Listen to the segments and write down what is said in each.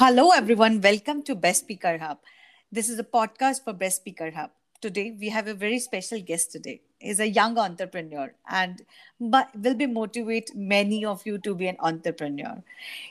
Hello, everyone. Welcome to Best Speaker Hub. This is a podcast for Best Speaker Hub. Today, we have a very special guest today. He's a young entrepreneur and but will be motivate many of you to be an entrepreneur.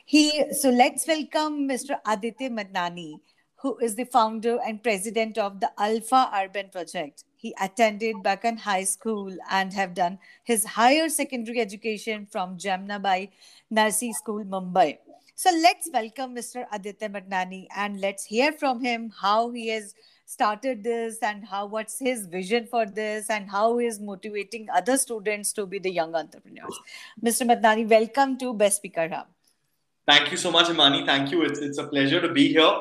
He so let's welcome Mr. Aditya Madnani, who is the founder and president of the Alpha Urban Project. He attended Bakan High School and have done his higher secondary education from Jamnabai Narsee School, Mumbai. So let's welcome Mr. Aditya Madnani and let's hear from him how he has started this and how what's his vision for this and how he is motivating other students to be the young entrepreneurs. Mr. Madnani, welcome to Best Speaker Hub. Thank you so much, Imani. Thank you. It's, it's a pleasure to be here.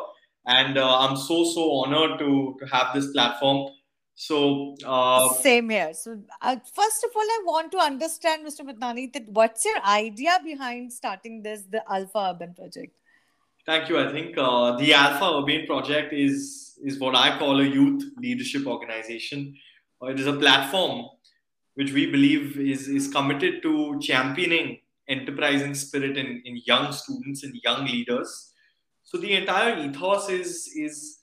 And uh, I'm so, so honored to, to have this platform. So uh, same here. So uh, first of all, I want to understand, Mr. Madnani, that what's your idea behind starting this, the Alpha Urban Project? Thank you. I think uh, the Alpha Urban Project is is what I call a youth leadership organization. Uh, it is a platform which we believe is is committed to championing enterprising spirit in, in young students and young leaders. So the entire ethos is is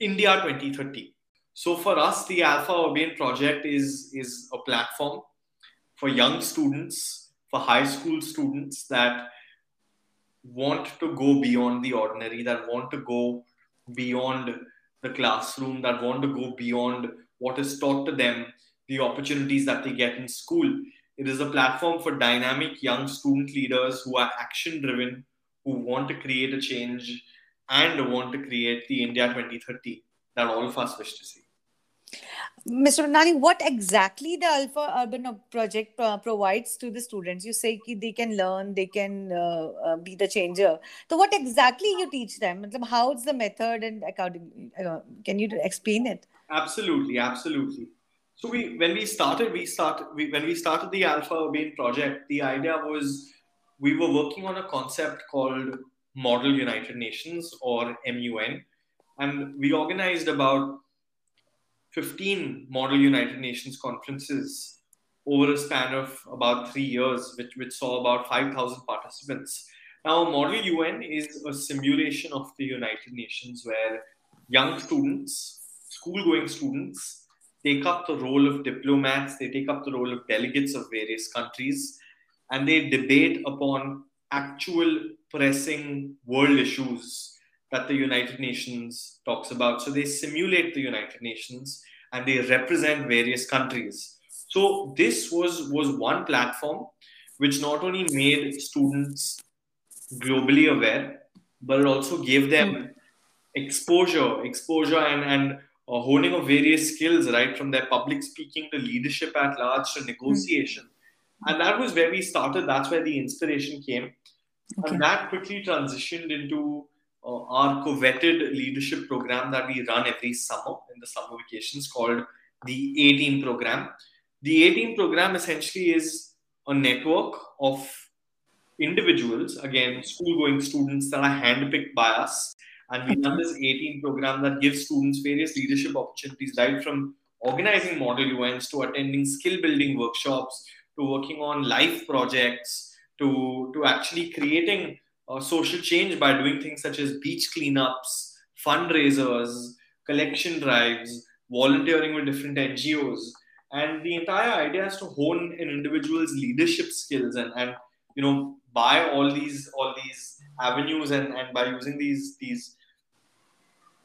India 2030 so for us, the Alpha Urban project is, is a platform for young students, for high school students that want to go beyond the ordinary, that want to go beyond the classroom, that want to go beyond what is taught to them, the opportunities that they get in school. It is a platform for dynamic young student leaders who are action driven, who want to create a change and want to create the India 2030 that all of us wish to see. Mr. Nani, what exactly the Alpha Urban project uh, provides to the students? You say they can learn, they can uh, uh, be the changer. So, what exactly you teach them? How is the method and accounting? Uh, can you explain it? Absolutely, absolutely. So, we when we started, we started we, when we started the Alpha Urban project. The idea was we were working on a concept called Model United Nations or MUN, and we organized about 15 Model United Nations conferences over a span of about three years, which, which saw about 5,000 participants. Now, Model UN is a simulation of the United Nations where young students, school going students, take up the role of diplomats, they take up the role of delegates of various countries, and they debate upon actual pressing world issues that the United Nations talks about. So they simulate the United Nations and they represent various countries. So this was was one platform which not only made students globally aware, but it also gave them mm. exposure, exposure and and uh, honing of various skills, right from their public speaking to leadership at large to negotiation. Mm. And that was where we started. That's where the inspiration came. Okay. And that quickly transitioned into uh, our coveted leadership program that we run every summer in the summer vacations called the A Team program. The A Team program essentially is a network of individuals, again, school going students that are handpicked by us. And we run this A Team program that gives students various leadership opportunities, right from organizing model UNs to attending skill building workshops to working on life projects to, to actually creating uh, social change by doing things such as beach cleanups, fundraisers, collection drives, volunteering with different NGOs. And the entire idea is to hone an individual's leadership skills and, and you know by all these all these avenues and, and by using these these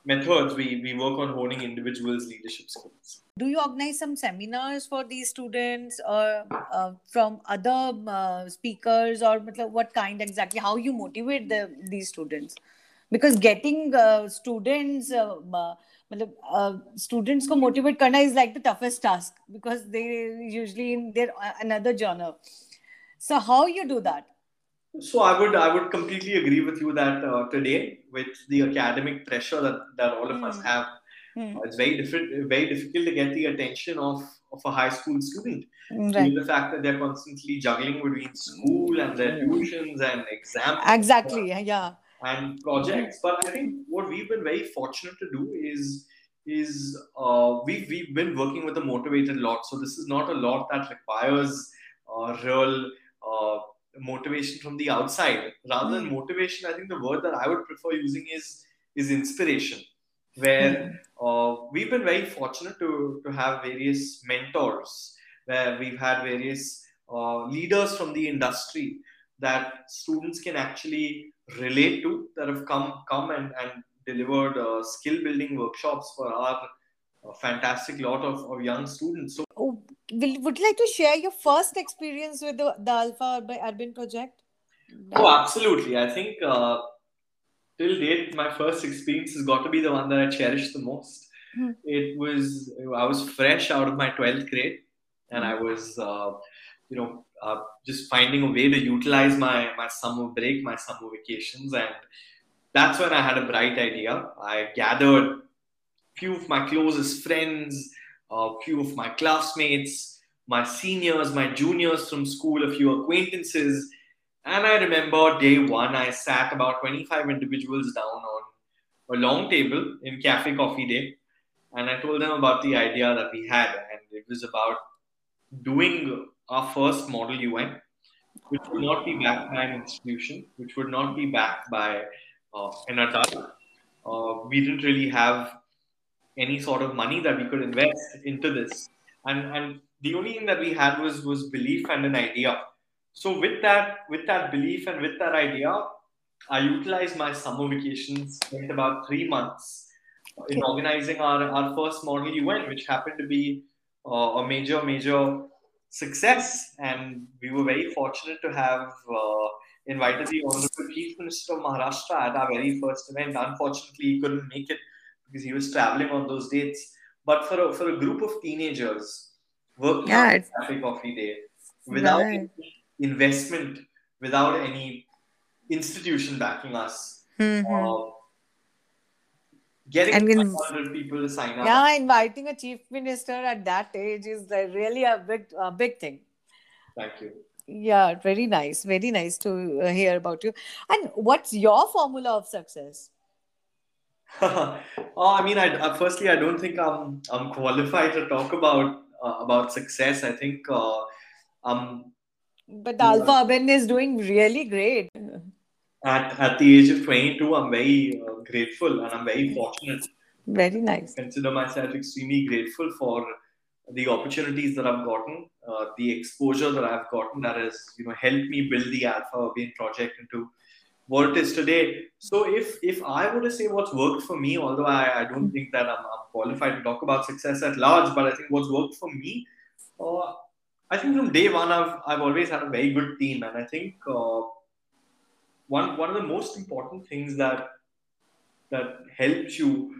methods we, we work on honing individuals leadership skills do you organize some seminars for these students or uh, from other uh, speakers or what kind exactly how you motivate the, these students because getting uh, students uh, uh, students ko motivate karna is like the toughest task because they usually in their uh, another genre so how you do that so I would I would completely agree with you that uh, today with the academic pressure that, that all of mm. us hmm. have, mm. it's very different, very difficult to get the attention of, of a high school student. Right. the fact that they're constantly juggling between school and their hmm. tuitions and exams. Exactly. Uh, yeah. And projects, but I think what we've been very fortunate to do is is uh, we've we've been working with a motivated lot. So this is not a lot that requires uh, real uh, motivation from the outside. Rather than Hmm. motivation, I think the word that I would prefer using is is inspiration. Where uh, we've been very fortunate to to have various mentors, where we've had various uh, leaders from the industry that students can actually relate to that have come come and, and delivered uh, skill building workshops for our uh, fantastic lot of, of young students. So Oh, will, would you like to share your first experience with the, the Alpha Urban, Urban project? Oh, absolutely. I think uh, till date, my first experience has got to be the one that I cherish the most. Hmm. It was I was fresh out of my twelfth grade, and I was uh, you know uh, just finding a way to utilize my my summer break, my summer vacations, and that's when I had a bright idea. I gathered a few of my closest friends, a few of my classmates, my seniors, my juniors from school, a few acquaintances. And I remember day one, I sat about 25 individuals down on a long table in Cafe Coffee Day. And I told them about the idea that we had. And it was about doing our first model UN, which would not be backed by an institution, which would not be backed by uh, an adult. Uh, we didn't really have any sort of money that we could invest into this and and the only thing that we had was was belief and an idea so with that with that belief and with that idea i utilized my summer vacations spent about three months in organizing our, our first model un which happened to be uh, a major major success and we were very fortunate to have uh, invited the honorable chief minister of maharashtra at our very first event unfortunately he couldn't make it because he was traveling on those dates. But for a, for a group of teenagers working Yeah, on Cafe Coffee Day without Right. Investment, without any institution backing us, Mhm. uh, getting in- 500 people to sign up. Yeah, inviting a chief minister at that age is like really a big, a big thing. Thank you. Yeah, very nice. Very nice to uh, hear about you. And what's your formula of success? oh, I mean, I, uh, firstly, I don't think I'm I'm qualified to talk about uh, about success. I think uh, um, But the Yeah. Alpha Urban is doing really great. at at the age of 22, I'm very uh, grateful and I'm very fortunate Very nice. consider myself extremely grateful for the opportunities that I've gotten, uh, the exposure that I've gotten that has you know helped me build the Alpha Urban project into what it is today. So if if I were to say what's worked for me, although I, I don't think that I'm, I'm qualified to talk about success at large, but I think what's worked for me, uh, I think from day one I've I've always had a very good team, and I think uh, one one of the most important things that that helps you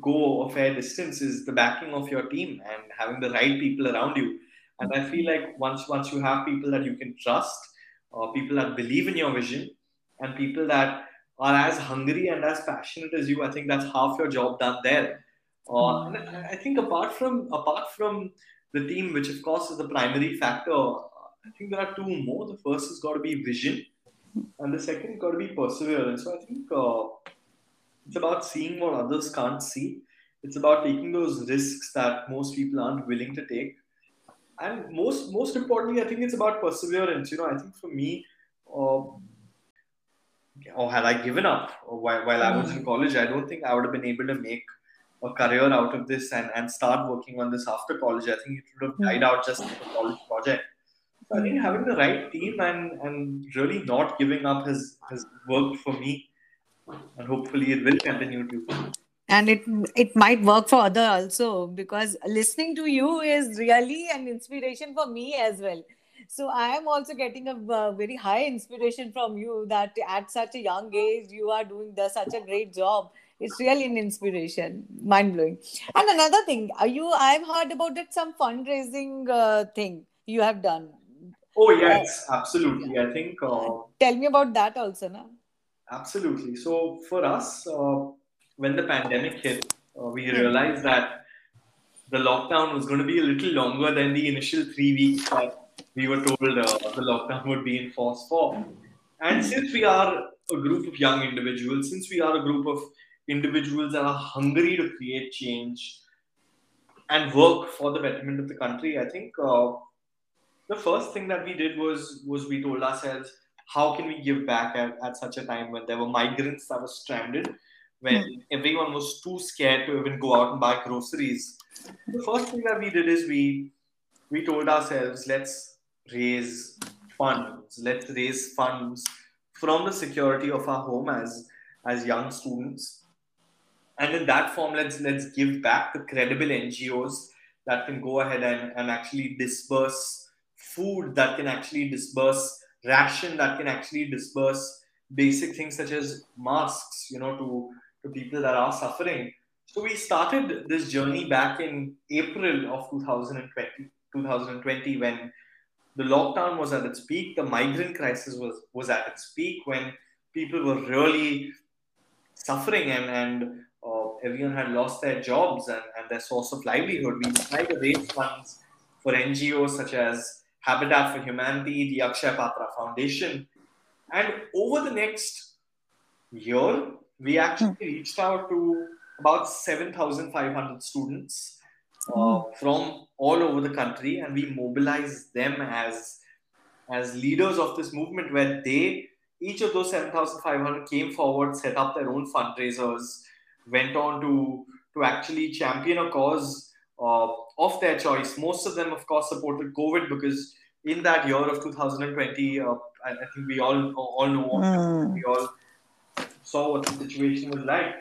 go a fair distance is the backing of your team and having the right people around you. And I feel like once once you have people that you can trust, uh, people that believe in your vision, and people that are as hungry and as passionate as you, I think that's half your job done there. Uh, and I think apart from apart from the team, which of course is the primary factor, I think there are two more. The first has got to be vision, and the second got to be perseverance. So I think uh, it's about seeing what others can't see. It's about taking those risks that most people aren't willing to take. And most most importantly, I think it's about perseverance. You know, I think for me, uh, or had I given up while, while I was in college, I don't think I would have been able to make a career out of this and, and start working on this after college. I think it would have died out just a college project. So I think having the right team and, and really not giving up has, has worked for me. And hopefully it will continue to. and it it might work for other also because listening to you is really an inspiration for me as well so i am also getting a uh, very high inspiration from you that at such a young age you are doing the, such a great job it's really an inspiration mind blowing and another thing are you i've heard about that some fundraising uh, thing you have done Oh, yes, absolutely. I think uh, tell me about that also na Absolutely. So for us, uh, when the pandemic hit, uh, we realized that the lockdown was going to be a little longer than the initial three weeks that we were told uh, the lockdown would be in force for. And since we are a group of young individuals, since we are a group of individuals that are hungry to create change and work for the betterment of the country, I think uh, the first thing that we did was was we told ourselves how can we give back at, at such a time when there were migrants that were stranded when mm. everyone was too scared to even go out and buy groceries the first thing that we did is we we told ourselves let's raise funds let's raise funds from the security of our home as as young students and in that form let's let's give back the credible ngos that can go ahead and, and actually disperse food that can actually disperse ration that can actually disperse basic things such as masks you know to to people that are suffering. So we started this journey back in april of 2020 2020 when the lockdown was at its peak the migrant crisis was was at its peak when people were really suffering and and everyone had lost their jobs and, and their source of livelihood we tried to raise funds for ngos such as Habitat for Humanity, the Akshay Patra Foundation. And over the next year, we actually reached out to about 7,500 students uh, hmm. from all over the country, and we mobilized them as as leaders of this movement, where they each of those 7,500 came forward, set up their own fundraisers, went on to to actually champion a cause uh, of their choice. Most of them, of course, supported COVID because in that year of 2020, uh, I, I, think we all all know mm. we all saw what the situation was like.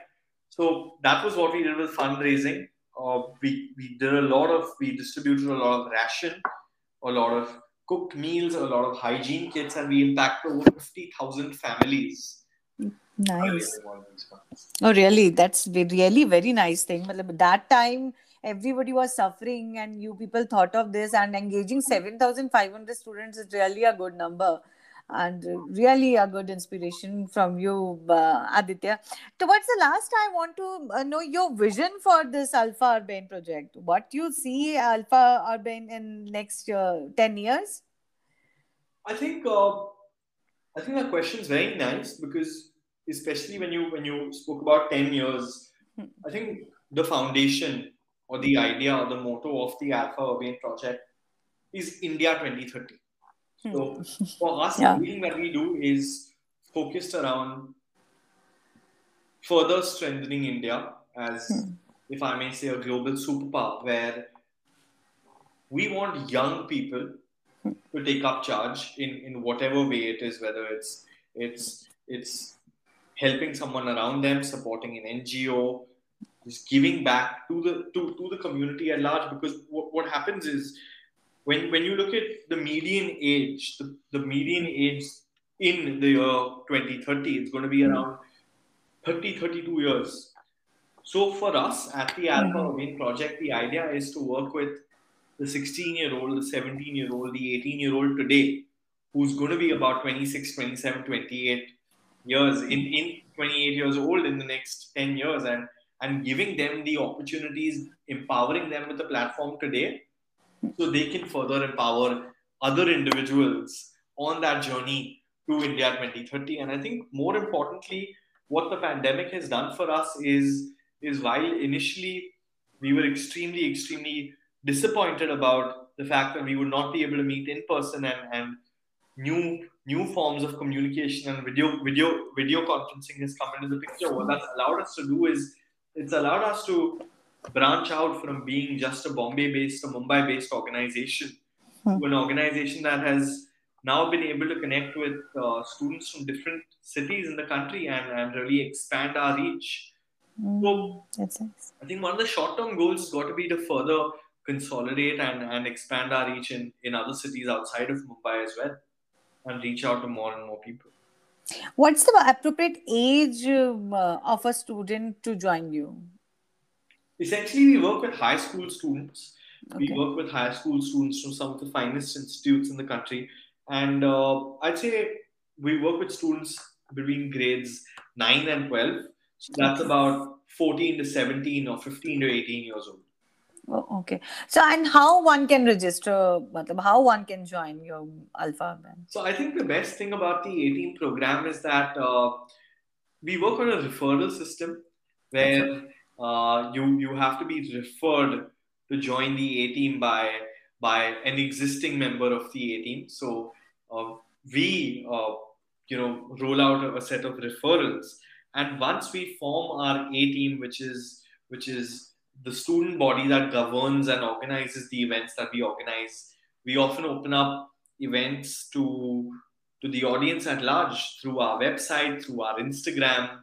So that was what we did with fundraising. Uh, we we did a lot of we distributed a lot of ration, a lot of cooked meals, a lot of hygiene kits, and we impacted over 50,000 families. Nice. Oh, really? That's really very nice thing. But that time everybody was suffering and you people thought of this and engaging 7500 students is really a good number and really a good inspiration from you uh, aditya towards the last i want to uh, know your vision for this alpha urban project what you see alpha urban in next uh, 10 years i think uh, i think that question is very nice because especially when you when you spoke about 10 years hmm. i think the foundation or the idea or the motto of the Alpha urban project is India 2030. Hmm. So for us, yeah. everything that we do is focused around further strengthening India as, hmm. if I may say, a global superpower where we want young people hmm. to take up charge in, in whatever way it is, whether it's it's it's helping someone around them, supporting an NGO, just giving back to the to, to the community at large because what, what happens is when when you look at the median age the, the median age in the year 2030 it's going to be around 30 32 years so for us at the alpha mm-hmm. project the idea is to work with the 16 year old the 17 year old the 18 year old today who's going to be about 26 27 28 years in in 28 years old in the next 10 years and and giving them the opportunities, empowering them with the platform today so they can further empower other individuals on that journey to India 2030. And I think more importantly, what the pandemic has done for us is, is while initially we were extremely, extremely disappointed about the fact that we would not be able to meet in person and, and new new forms of communication and video video video conferencing has come into the picture. What that's allowed us to do is it's allowed us to branch out from being just a Bombay based, a Mumbai based organization hmm. to an organization that has now been able to connect with uh, students from different cities in the country and, and really expand our reach. Mm, so, that's nice. I think one of the short term goals has got to be to further consolidate and, and expand our reach in, in other cities outside of Mumbai as well and reach out to more and more people. What's the appropriate age um, uh, of a student to join you? Essentially, we work with high school students. Okay. We work with high school students from some of the finest institutes in the country. And uh, I'd say we work with students between grades 9 and 12. So that's about 14 to 17 or 15 to 18 years old. Oh, okay. So, and how one can register? How one can join your Alpha band? So, I think the best thing about the A Team program is that uh, we work on a referral system where uh, you you have to be referred to join the A team by by an existing member of the A team. So uh, we, uh, you know, roll out a set of referrals, and once we form our A team, which is which is the student body that governs and organizes the events that we organize, we often open up events to to the audience at large through our website, through our Instagram,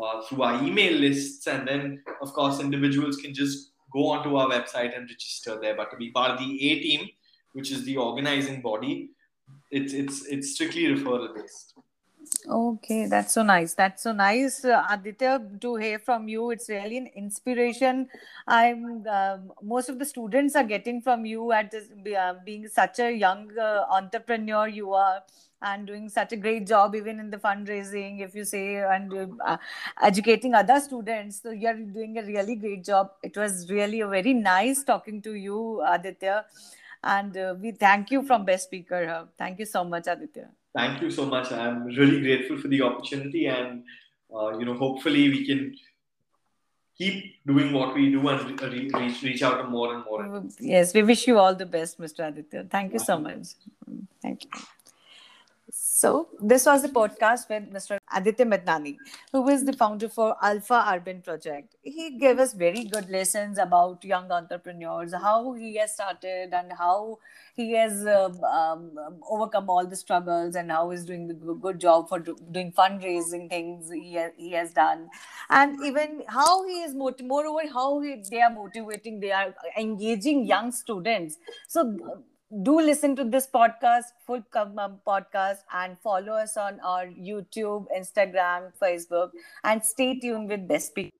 uh, through our email lists, and then of course individuals can just go onto our website and register there. But to be part of the A team, which is the organizing body, it's it's it's strictly referral based. Okay, that's so nice. That's so nice, uh, Aditya, to hear from you. It's really an inspiration. I'm um, most of the students are getting from you at this, uh, being such a young uh, entrepreneur you are and doing such a great job even in the fundraising if you say and uh, educating other students so you're doing a really great job it was really a very nice talking to you aditya and uh, we thank you from best speaker hub thank you so much aditya thank you so much. I'm really grateful for the opportunity and uh, you know hopefully we can keep doing what we do and reach, reach out to more and more. Yes we wish you all the best mr aditya. Thank you so much. Thank you so, this was the podcast with Mr. Aditya Madnani, who is the founder for Alpha Urban Project. He gave us very good lessons about young entrepreneurs, how he has started, and how he has uh, um, overcome all the struggles, and how he's doing the good job for do- doing fundraising things he, ha- he has done, and even how he is mot- moreover how he, they are motivating, they are engaging young students. So do listen to this podcast, full um, podcast, and follow us on our YouTube, Instagram, Facebook, and stay tuned with Best Speaker.